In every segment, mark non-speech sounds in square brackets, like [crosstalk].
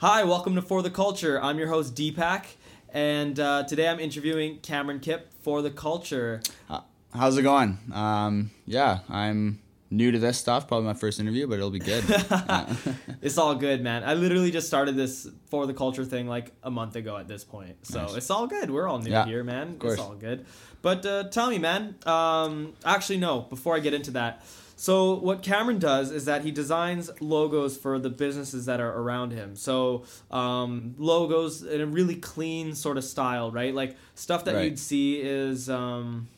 Hi, welcome to For the Culture. I'm your host Deepak, and uh, today I'm interviewing Cameron Kipp for the Culture. Uh, how's it going? Um, yeah, I'm new to this stuff. Probably my first interview, but it'll be good. [laughs] [laughs] it's all good, man. I literally just started this For the Culture thing like a month ago at this point, so Nice. it's all good. We're all new Yeah, here, man. It's all good. But uh, tell me, man. Um, actually, no. Before I get into that. So what Cameron does is that he designs logos for the businesses that are around him. So um, logos in a really clean sort of style, right? Like stuff that Right. you'd see is um,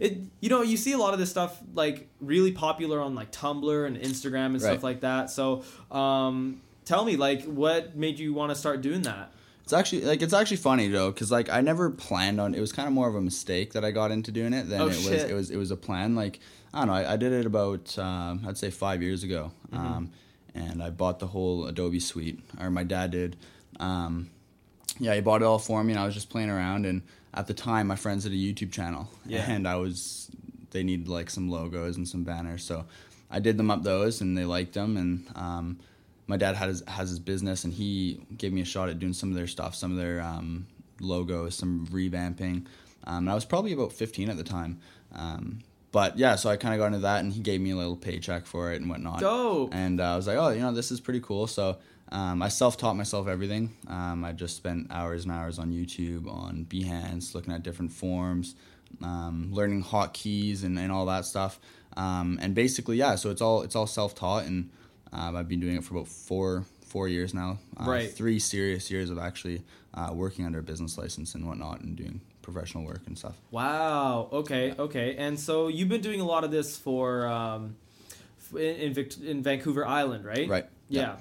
it. You know, you see a lot of this stuff like really popular on like Tumblr and Instagram and stuff like that. So um, tell me, like, what made you want to start doing that? It's actually like it's actually funny though, because like I never planned on. It was kind of more of a mistake that I got into doing it than Oh, it was. It was it was a plan. Like I don't know. I, I did it about um, I'd say five years ago, Mm-hmm. um, and I bought the whole Adobe suite, or my dad did. Um, yeah, he bought it all for me, and I was just playing around. And at the time, my friends had a YouTube channel, Yeah. [laughs] and I was they needed like some logos and some banners, so I did them up those, and they liked them. And um, my dad had his, has his business, and he gave me a shot at doing some of their stuff, some of their um, logos, some revamping. Um, and I was probably about 15 at the time. Um, but yeah, so I kind of got into that, and he gave me a little paycheck for it and whatnot. Dope. And uh, I was like, oh, you know, this is pretty cool. So um, I self taught myself everything. Um, I just spent hours and hours on YouTube, on Behance, looking at different forms, um, learning hotkeys and, and all that stuff. Um, and basically, yeah, so it's all it's all self taught, and um, I've been doing it for about four four years now. Uh, Right. Three serious years of actually uh, working under a business license and whatnot, and doing professional work and stuff. Wow. Okay. Okay. And so you've been doing a lot of this for um, in in, Vic- in Vancouver Island, right? Right. Yeah.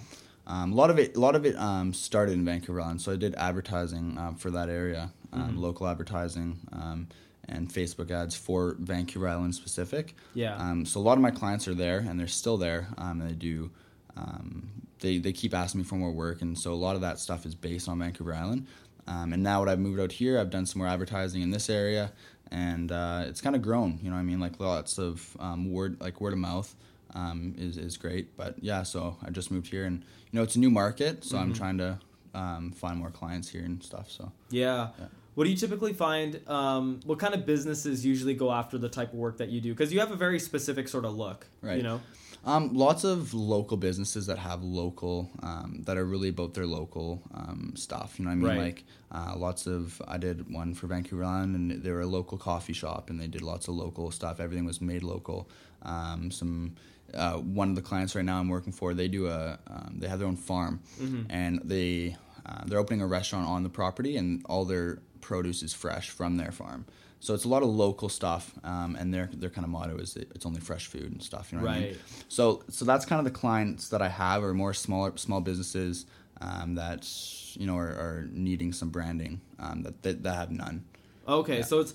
Um, a lot of it, a lot of it um, started in Vancouver Island, so I did advertising um, for that area, um, Mhm. local advertising, um, and Facebook ads for Vancouver Island specific. Yeah. Um, so a lot of my clients are there, and they're still there, um, and they do. Um, they they keep asking me for more work, and so a lot of that stuff is based on Vancouver Island. Um, and now when I've moved out here, I've done some more advertising in this area, and uh, it's kind of grown. You know, what I mean, like lots of um, word, like word of mouth, um, is is great. But yeah, so I just moved here, and you know, it's a new market, so I'm Mhm. trying to um, find more clients here and stuff. So Yeah. Yeah. What do you typically find? Um, what kind of businesses usually go after the type of work that you do? Because you have a very specific sort of look. You know. Um, lots of local businesses that have local, um, that are really about their local um, stuff. You know what I mean? Right. Like uh, lots of, I did one for Vancouver Island, and they were a local coffee shop, and they did lots of local stuff. Everything was made local. Um, some, uh, one of the clients right now I'm working for, they do a, um, they have their own farm, Mhm. and they, uh, they're opening a restaurant on the property, and all their produce is fresh from their farm. So it's a lot of local stuff, um, and their their kind of motto is it's only fresh food and stuff. You know what I mean? Right. So so that's kind of the clients that I have are more smaller small businesses um, that you know are, are needing some branding um, that, that that have none. Okay. Yeah. So it's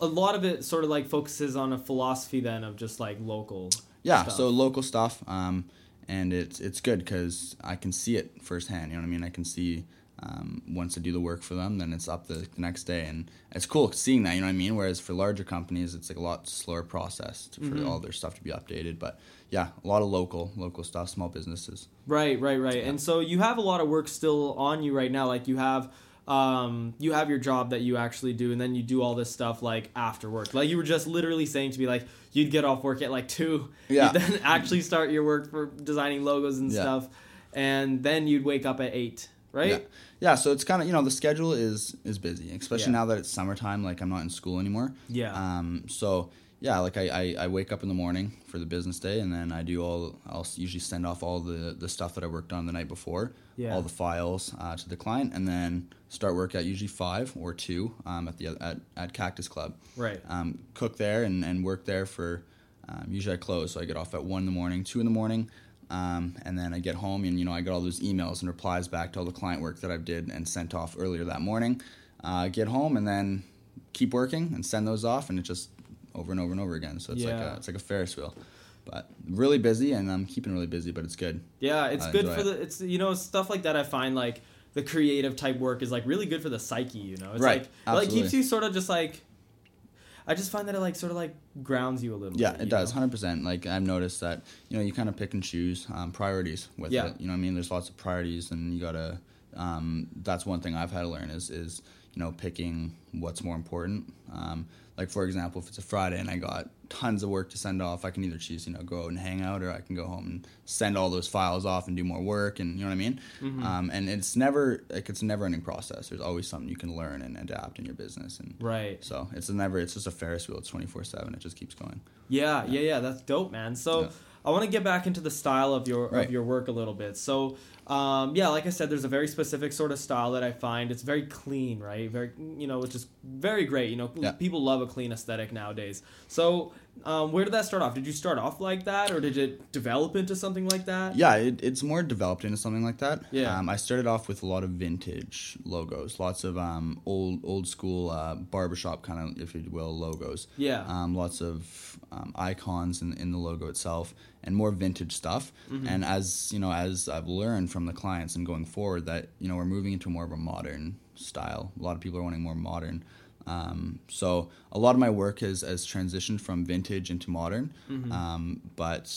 a lot of it sort of like focuses on a philosophy then of just like local. Yeah, stuff. so local stuff, um, and it's it's good because I can see it firsthand. You know what I mean? I can see um, once I do the work for them, then it's up the, the next day, and it's cool seeing that. You know what I mean? Whereas for larger companies, it's like a lot slower process to, for Mhm. all their stuff to be updated. But yeah, a lot of local local stuff, small businesses. Right, right, right. Yeah. And so you have a lot of work still on you right now. Like you have um you have your job that you actually do and then you do all this stuff like after work. Like you were just literally saying to me like you'd get off work at like 2. [laughs] Yeah. Then actually start your work for designing logos and Yeah. stuff and then you'd wake up at 8, right? Yeah, yeah. So it's kind of you know the schedule is is busy, especially Yeah. now that it's summertime. Like I'm not in school anymore. Yeah. Um. So yeah, like I, I I wake up in the morning for the business day, and then I do all. I'll usually send off all the the stuff that I worked on the night before. Yeah. All the files uh, to the client, and then start work at usually five or two um, at the at at Cactus Club. Right. Um, cook there and, and work there for. Um, usually I close, so I get off at one in the morning, two in the morning, um, and then I get home and you know I get all those emails and replies back to all the client work that I've did and sent off earlier that morning. Uh, get home and then keep working and send those off, and it just over and over and over again. So it's like a, it's like a Ferris wheel, but really busy and I'm keeping really busy, but it's good. Yeah, it's I good for it. the it's you know stuff like that. I find like the creative type work is like really good for the psyche. You know, it's Right, like it like keeps you sort of just like. I just find that it like sort of like grounds you a little. Bit. Yeah, bit, it does, hundred percent. Like I've noticed that you know you kind of pick and choose um, priorities with Yeah. it. You know, what I mean, there's lots of priorities, and you gotta. Um, that's one thing I've had to learn is is you know picking what's more important. Um, like for example, if it's a Friday and I got tons of work to send off, I can either choose you know go out and hang out, or I can go home and send all those files off and do more work, and you know what I mean. Mm-hmm. Um, and it's never like it's a never ending process. There's always something you can learn and adapt in your business, and Right. so it's never. It's just a Ferris wheel. It's twenty four seven. It just keeps going. Yeah, yeah, yeah. That's dope, man. So Yeah. I want to get back into the style of your Right. of your work a little bit. So um, yeah, like I said, there's a very specific sort of style that I find. It's very clean, right? Very, you know, which is very great. You know, Yeah. people love a clean aesthetic nowadays. So um, where did that start off? Did you start off like that, or did it develop into something like that? Yeah, it, it's more developed into something like that. Yeah. Um, I started off with a lot of vintage logos, lots of um, old old school uh, barbershop kind of, if you will, logos. Yeah. Um, lots of um, icons in, in the logo itself, and more vintage stuff. Mm-hmm. And as you know, as I've learned from the clients and going forward, that you know we're moving into more of a modern style. A lot of people are wanting more modern. Um, so a lot of my work has, has transitioned from vintage into modern. Mm-hmm. Um, but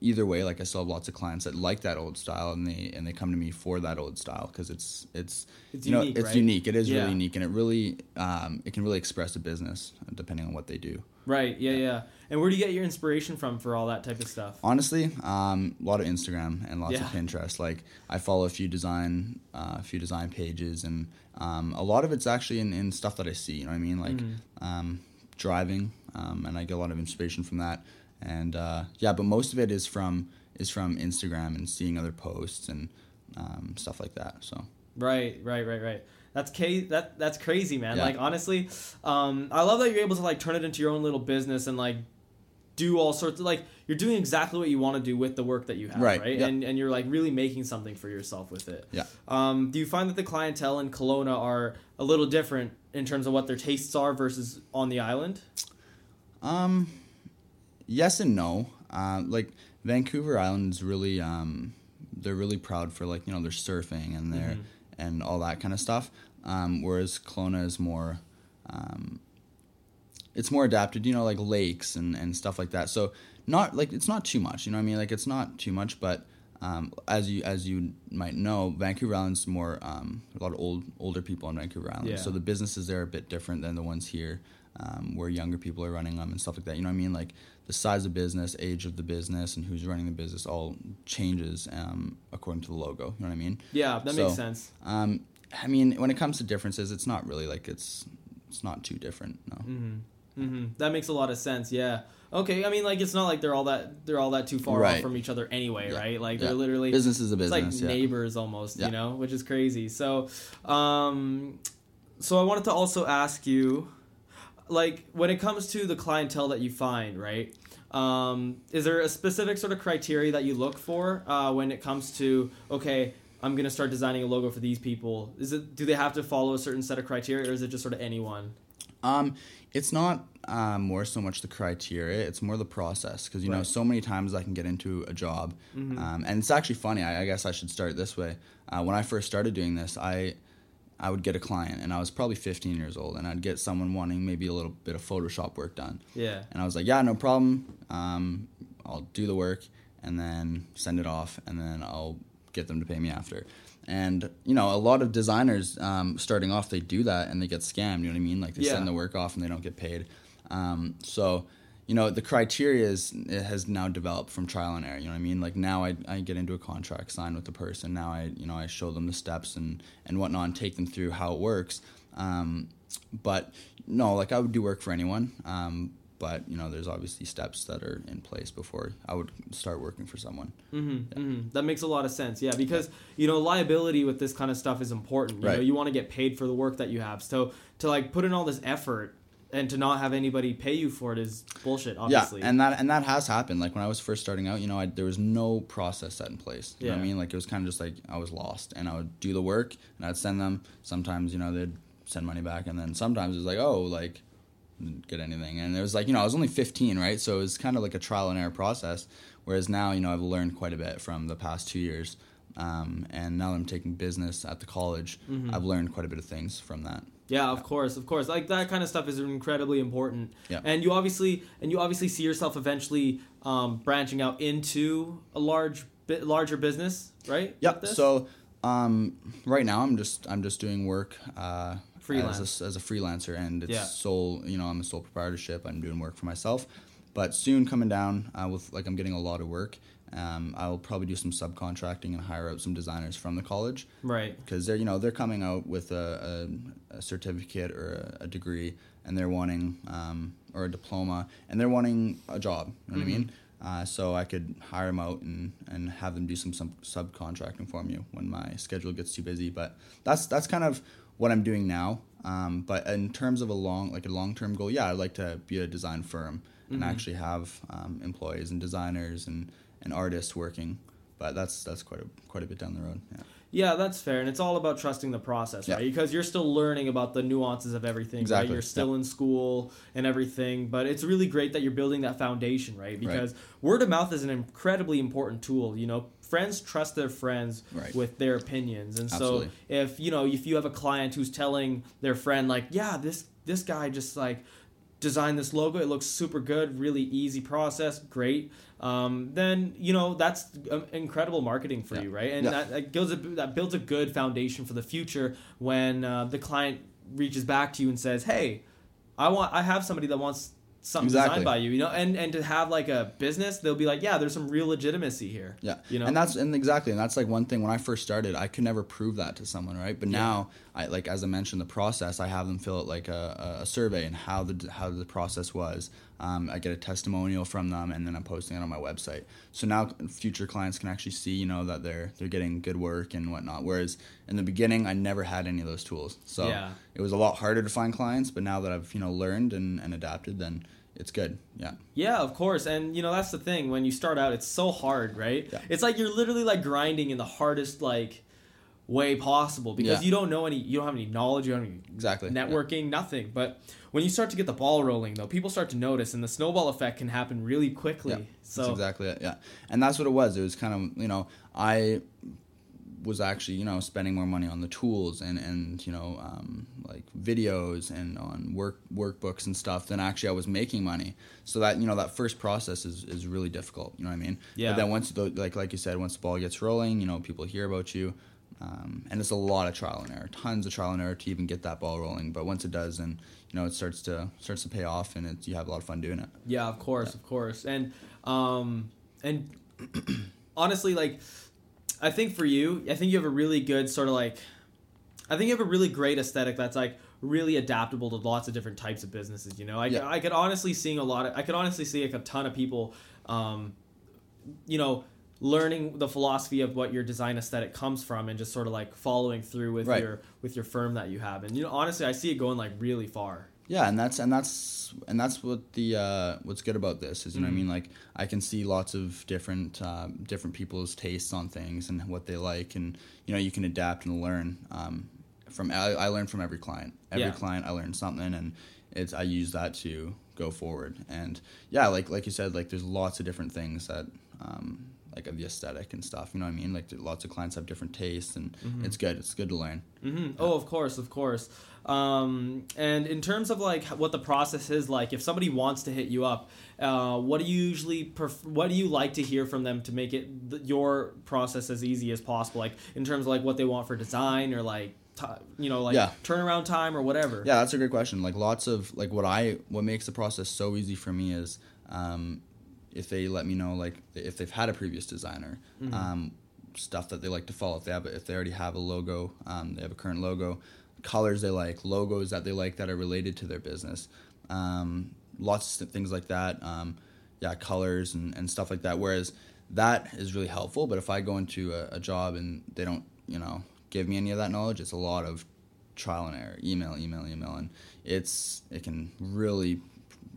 either way, like I still have lots of clients that like that old style, and they and they come to me for that old style because it's it's It's you know unique, it's right? unique. It is Yeah. really unique, and it really um, it can really express a business depending on what they do. Right. Yeah, yeah. And where do you get your inspiration from for all that type of stuff? Honestly, um, a lot of Instagram and lots of Pinterest. Like I follow a few design, uh, a few design pages, and um, a lot of it's actually in, in stuff that I see. You know what I mean? Like Mm-hmm. um, driving, um, and I get a lot of inspiration from that. And uh, yeah, but most of it is from is from Instagram and seeing other posts and um, stuff like that. So Right, right, right, right. That's ca- that that's crazy, man. Yeah. Like honestly, um, I love that you're able to like turn it into your own little business and like do all sorts of like you're doing exactly what you want to do with the work that you have, right? Right, yeah. And and you're like really making something for yourself with it. yeah. Um, do you find that the clientele in Kelowna are a little different in terms of what their tastes are versus on the island? Um, yes and no. Uh, like Vancouver Island is really, um, they're really proud for like you know their surfing and their Mm-hmm. And all that kind of stuff. Um, whereas Kelowna is more, um, it's more adapted. You know, like lakes and and stuff like that. So not like it's not too much. You know what I mean? Like it's not too much, but. Um, as you as you might know, Vancouver Island's more um, a lot of old older people on Vancouver Island, Yeah. so the businesses there are a bit different than the ones here, um, where younger people are running them and stuff like that. You know what I mean? Like the size of business, age of the business, and who's running the business all changes um, according to the logo. You know what I mean? Yeah, that So- makes sense. Um, I mean, when it comes to differences, it's not really like it's it's not too different. No. Mm-hmm. Mm-hmm. That makes a lot of sense. Yeah. Okay. I mean, like it's not like they're all that they're all that too far off from each other anyway, Yeah. right? Like Yeah. they're literally Business is a it's like yeah. neighbors almost, Yeah. you know, which is crazy. So, um, so I wanted to also ask you, like, when it comes to the clientele that you find, right? Um, is there a specific sort of criteria that you look for uh, when it comes to okay? I'm gonna start designing a logo for these people. Is it do they have to follow a certain set of criteria, or is it just sort of anyone? Um, it's not um, more so much the criteria; it's more the process. Because you know, so many times I can get into a job, um, and it's actually funny. I, I guess I should start this way. Uh, when I first started doing this, I I would get a client, and I was probably 15 years old, and I'd get someone wanting maybe a little bit of Photoshop work done, Yeah. and I was like, yeah, no problem. Um, I'll do the work and then send it off, and then I'll get them to pay me after. And you know, a lot of designers um, starting off, they do that and they get scammed. You know what I mean? Like they Yeah. send the work off and they don't get paid. Um, so, you know, the criteria is it has now developed from trial and error. You know what I mean? Like now, I, I get into a contract, sign with the person. Now I you know I show them the steps and and whatnot, and take them through how it works. Um, but no, like I would do work for anyone. Um, but you know, there's obviously steps that are in place before I would start working for someone. Mm-hmm, mm-hmm. That makes a lot of sense. Yeah, because you know liability with this kind of stuff is important. You know, Right. you want to get paid for the work that you have. So to like put in all this effort and to not have anybody pay you for it is bullshit. Obviously. Yeah, and that and that has happened. Like when I was first starting out, you know, I, there was no process set in place. You know what I mean? Like it was kind of just like I was lost, and I would do the work, and I'd send them. Sometimes, you know, they'd send money back, and then sometimes it was like, oh, like didn't get anything, and it was like, you know, I was only 15, right? So it was kind of like a trial and error process. Whereas now, you know, I've learned quite a bit from the past two years, um, and now that I'm taking business at the college, Mm-hmm. I've learned quite a bit of things from that. Yeah, of course, of course. Like that kind of stuff is incredibly important. Yeah. And you obviously and you obviously see yourself eventually um, branching out into a large bit larger business, right? Yep. So um, right now I'm just I'm just doing work uh, Freelance. as a, as a freelancer, and it's Yeah. sole. You know, I'm a sole proprietorship. I'm doing work for myself, but soon coming down uh, with like I'm getting a lot of work. Um, I'll probably do some subcontracting and hire out some designers from the college right. because they're you know they're coming out with a, a, a certificate or a, a degree and they're wanting um, or a diploma and they're wanting a job. You know what I mean? Uh, so I could hire them out and, and have them do some, some subcontracting for me when my schedule gets too busy. But that's that's kind of what I'm doing now. Um, but in terms of a long like a long term goal, yeah, I'd like to be a design firm and actually have um, employees and designers and, and artist working. But that's that's quite a quite a bit down the road. Yeah. Yeah, that's fair, and it's all about trusting the process, Yeah. right? Because you're still learning about the nuances of everything, right? Exactly, You're still in school and everything, but it's really great that you're building that foundation, right? Because word of mouth is an incredibly important tool. You know, friends trust their friends Right. with their opinions, and Absolutely. so if you know if you have a client who's telling their friend like, yeah, this this guy just like designed this logo, it looks super good, really easy process, great. Um, then you know that's um, incredible marketing for Yeah. you, right? And Yeah. that, that builds a that builds a good foundation for the future when uh, the client reaches back to you and says, "Hey, I want I have somebody that wants something Exactly. designed by you," you know, and and to have like a business, they'll be like, "Yeah, there's some real legitimacy here." Yeah, You know? and that's and exactly, and that's like one thing. When I first started, I could never prove that to someone, right? But now, I like as I mentioned, the process. I have them fill out like a, a survey and how the how the process was. Um, I get a testimonial from them, and then I'm posting it on my website. So now future clients can actually see, you know, that they're they're getting good work and whatnot. Whereas in the beginning, I never had any of those tools, so Yeah. it was a lot harder to find clients. But now that I've you know learned and, and adapted, then it's good. Yeah. Yeah, of course. And you know, that's the thing. When you start out, it's so hard, right? Yeah. It's like you're literally like grinding in the hardest like way possible because Yeah. you don't know any you don't have any knowledge, you don't have any Exactly. Yeah. networking, nothing. But when you start to get the ball rolling though, people start to notice and the snowball effect can happen really quickly. Yeah, so that's exactly it. Yeah, and that's what it was. It was kind of you know I was actually you know spending more money on the tools and and you know um, like videos and on work workbooks and stuff than actually I was making money. So that you know that first process is, is really difficult. You know what I mean? Yeah. But then once the, like like you said, once the ball gets rolling, you know people hear about you. Um, and it's a lot of trial and error, tons of trial and error to even get that ball rolling. But once it does, and you know it starts to starts to pay off, and it's, you have a lot of fun doing it. Yeah, of course, of course. And um and [clears throat] honestly like I think for you, I think you have a really good sort of like I think you have a really great aesthetic that's like really adaptable to lots of different types of businesses, you know. I Yeah. I could honestly seeing a lot of I could honestly see like a ton of people um you know learning the philosophy of what your design aesthetic comes from and just sort of like following through with Right. your with your firm that you have. And you know honestly, I see it going like really far. Yeah, and that's and that's and that's what the uh, what's good about this is you know Mm-hmm. what I mean like I can see lots of different um, different people's tastes on things and what they like and you know you can adapt and learn um, from I, I learn from every client every Yeah. client I learn something and it's I use that to go forward and yeah like like you said like there's lots of different things that um, like of the aesthetic and stuff you know what I mean like lots of clients have different tastes and Mm-hmm. it's good it's good to learn hmm Oh, of course, of course. Um, and in terms of like what the process is like, if somebody wants to hit you up, uh, what do you usually pref- what do you like to hear from them to make it th- your process as easy as possible? Like in terms of like what they want for design or like you know like Yeah. turnaround time or whatever. Yeah, that's a great question. Like lots of like what I what makes the process so easy for me is um, if they let me know like if they've had a previous designer, um, stuff that they like to follow. If they have if they already have a logo, um, they have a current logo, colors they like, logos that they like that are related to their business, um, lots of things like that. Um, yeah, colors and, and stuff like that. Whereas that is really helpful. But if I go into a, a job and they don't, you know, give me any of that knowledge, it's a lot of trial and error, email, email, email, and it's it can really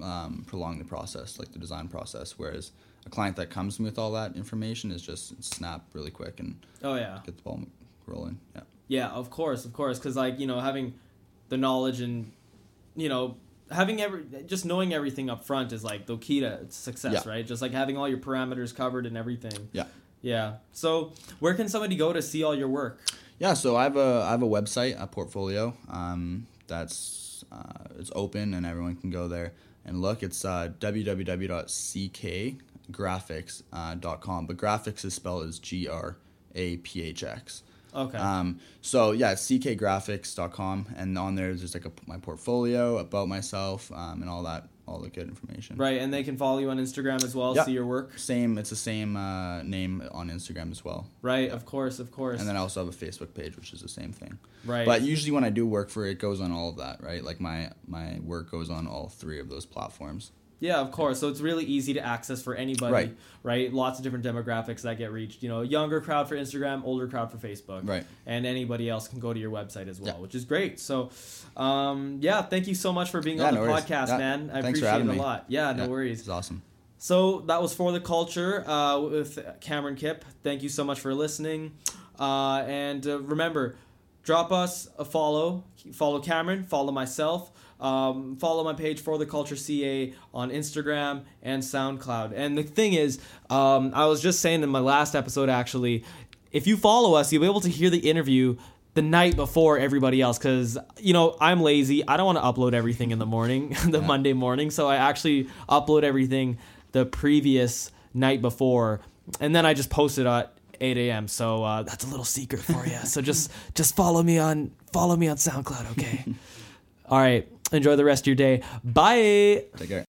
um, prolong the process, like the design process. Whereas a client that comes to me with all that information is just snap really quick and Oh yeah. get the ball rolling. Yeah, Yeah, of course, of course, because like you know having the knowledge and you know having every just knowing everything up front is like the key to success, Yeah. right? Just like having all your parameters covered and everything. yeah, Yeah. So where can somebody go to see all your work? yeah. So I have a I have a website, a portfolio. Um, that's uh, it's open and everyone can go there and look. It's uh, www.ckgraphx.com, but graphics is spelled as G R A P H X. Okay. Um, so yeah, ckgraphics.com, and on there there's like a, my portfolio about myself um, and all that, all the good information. right, and they can follow you on Instagram as well, Yeah. see your work. Same, it's the same uh, name on Instagram as well, Right, of course, of course. and then I also have a Facebook page, which is the same thing. right. But usually when I do work for it, it goes on all of that, right? Like my my work goes on all three of those platforms. Yeah, of course. So it's really easy to access for anybody, Right. right? Lots of different demographics that get reached. You know, younger crowd for Instagram, older crowd for Facebook, Right. And anybody else can go to your website as well, Yeah. which is great. So, um, yeah, thank you so much for being Yeah, on the worries. podcast, Yeah, man. I thanks appreciate it a lot. Yeah, no worries. It's awesome. So that was for the culture uh, with Cameron Kipp. Thank you so much for listening. Uh, and uh, remember, drop us a follow. Follow Cameron. Follow myself. Um, follow my page for the culture CA on Instagram and SoundCloud. And the thing is, um, I was just saying in my last episode actually, if you follow us, you'll be able to hear the interview the night before everybody else because you know i'm lazy. I don't want to upload everything in the morning [laughs] the Yeah. monday morning. So i actually upload everything the previous night before and then i just post it at 8 a.m so uh, that's a little secret for you so just [laughs] just follow me on follow me on soundcloud okay? [laughs] All right enjoy the rest of your day bye Take care.